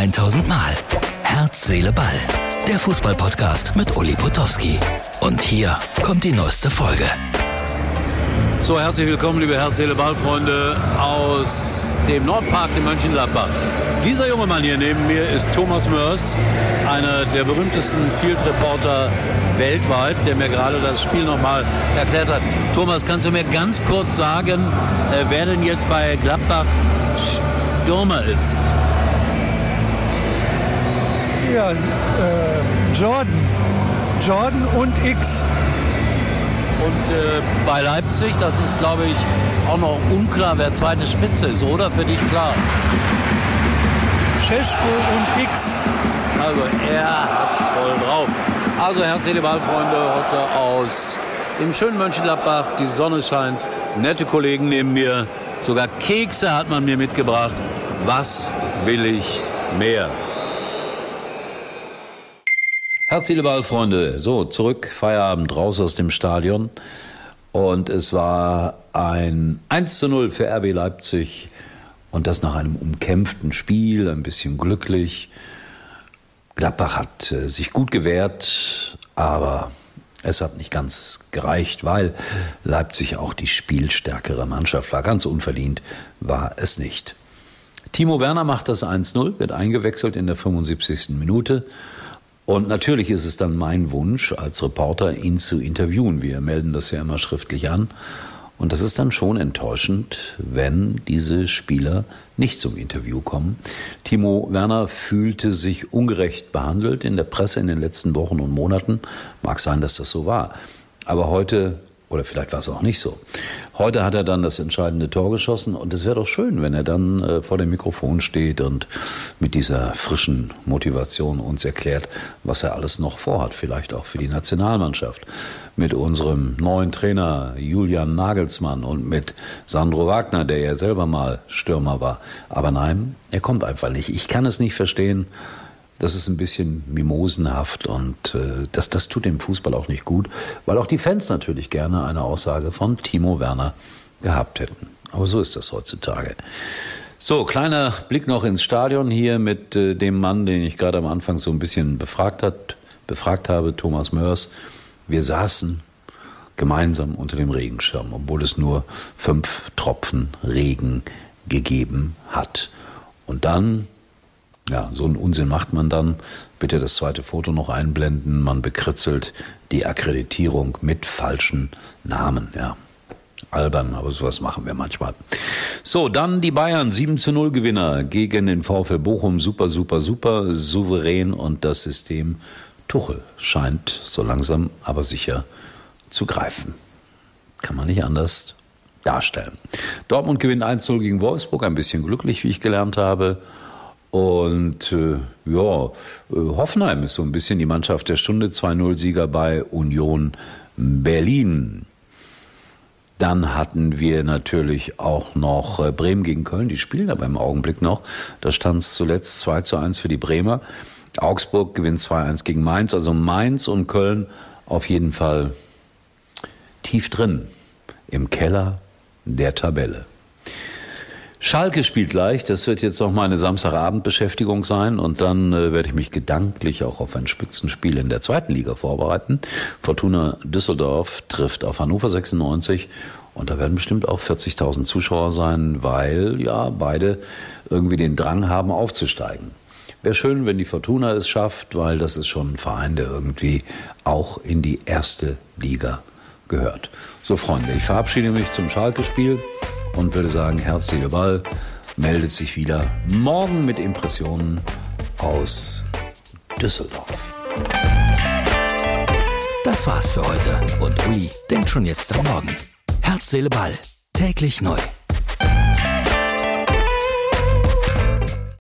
1000 Mal. Herz, Seele, Ball. Der Fußballpodcast mit Uli Potowski. Und hier kommt die neueste Folge. So, herzlich willkommen, liebe Herz, Seele, Ball-Freunde aus dem Nordpark in Mönchengladbach. Dieser junge Mann hier neben mir ist Thomas Mörs, einer der berühmtesten Field-Reporter weltweit, der mir gerade das Spiel nochmal erklärt hat. Thomas, kannst du mir ganz kurz sagen, äh, wer denn jetzt bei Gladbach Stürmer ist? Ja, äh, Jordan. Jordan und X. Und äh, bei Leipzig, das ist glaube ich auch noch unklar, wer zweite Spitze ist, oder? Für dich klar. Cesko und X. Also er hat's voll drauf. Also Herz, Seele, Ballfreunde, heute aus dem schönen Mönchengladbach. Die Sonne scheint, nette Kollegen neben mir. Sogar Kekse hat man mir mitgebracht. Was will ich mehr? Herz, Seele, Ballfreunde. So, zurück, Feierabend, raus aus dem Stadion. Und es war ein 1 zu 0 für RB Leipzig. Und das nach einem umkämpften Spiel, ein bisschen glücklich. Gladbach hat äh, sich gut gewehrt, aber es hat nicht ganz gereicht, weil Leipzig auch die spielstärkere Mannschaft war. Ganz unverdient war es nicht. Timo Werner macht das 1-0, wird eingewechselt in der 75. Minute. Und natürlich ist es dann mein Wunsch als Reporter, ihn zu interviewen. Wir melden das ja immer schriftlich an. Und das ist dann schon enttäuschend, wenn diese Spieler nicht zum Interview kommen. Timo Werner fühlte sich ungerecht behandelt in der Presse in den letzten Wochen und Monaten. Mag sein, dass das so war. Aber heute oder vielleicht war es auch nicht so. Heute hat er dann das entscheidende Tor geschossen und es wäre doch schön, wenn er dann äh, vor dem Mikrofon steht und mit dieser frischen Motivation uns erklärt, was er alles noch vorhat, vielleicht auch für die Nationalmannschaft. Mit unserem neuen Trainer Julian Nagelsmann und mit Sandro Wagner, der ja selber mal Stürmer war. Aber nein, er kommt einfach nicht. Ich kann es nicht verstehen. Das ist ein bisschen mimosenhaft und äh, das, das tut dem Fußball auch nicht gut, weil auch die Fans natürlich gerne eine Aussage von Timo Werner gehabt hätten. Aber so ist das heutzutage. So, kleiner Blick noch ins Stadion hier mit äh, dem Mann, den ich gerade am Anfang so ein bisschen befragt, hat, befragt habe, Thomas Mörs. Wir saßen gemeinsam unter dem Regenschirm, obwohl es nur fünf Tropfen Regen gegeben hat. Und dann ja, so einen Unsinn macht man dann. Bitte das zweite Foto noch einblenden. Man bekritzelt die Akkreditierung mit falschen Namen, ja. Albern, aber sowas machen wir manchmal. So, dann die Bayern, 7 zu 0 Gewinner gegen den VfL Bochum. Super, super, super, souverän und das System Tuchel scheint so langsam, aber sicher zu greifen. Kann man nicht anders darstellen. Dortmund gewinnt 1 0 gegen Wolfsburg, ein bisschen glücklich, wie ich gelernt habe. Und äh, ja, äh, Hoffenheim ist so ein bisschen die Mannschaft der Stunde, 2-0-Sieger bei Union Berlin. Dann hatten wir natürlich auch noch äh, Bremen gegen Köln, die spielen aber im Augenblick noch. Da stand es zuletzt 2 zu 1 für die Bremer. Augsburg gewinnt 2-1 gegen Mainz, also Mainz und Köln auf jeden Fall tief drin im Keller der Tabelle. Schalke spielt gleich, das wird jetzt noch meine Samstagabendbeschäftigung sein und dann äh, werde ich mich gedanklich auch auf ein Spitzenspiel in der zweiten Liga vorbereiten. Fortuna Düsseldorf trifft auf Hannover 96 und da werden bestimmt auch 40.000 Zuschauer sein, weil ja beide irgendwie den Drang haben aufzusteigen. Wäre schön, wenn die Fortuna es schafft, weil das ist schon ein Verein, der irgendwie auch in die erste Liga gehört. So Freunde, ich verabschiede mich zum Schalke-Spiel und würde sagen, Herz, Ball meldet sich wieder morgen mit Impressionen aus Düsseldorf. Das war's für heute und Uli denkt schon jetzt am Morgen. Herz, Seele, Ball. Täglich neu.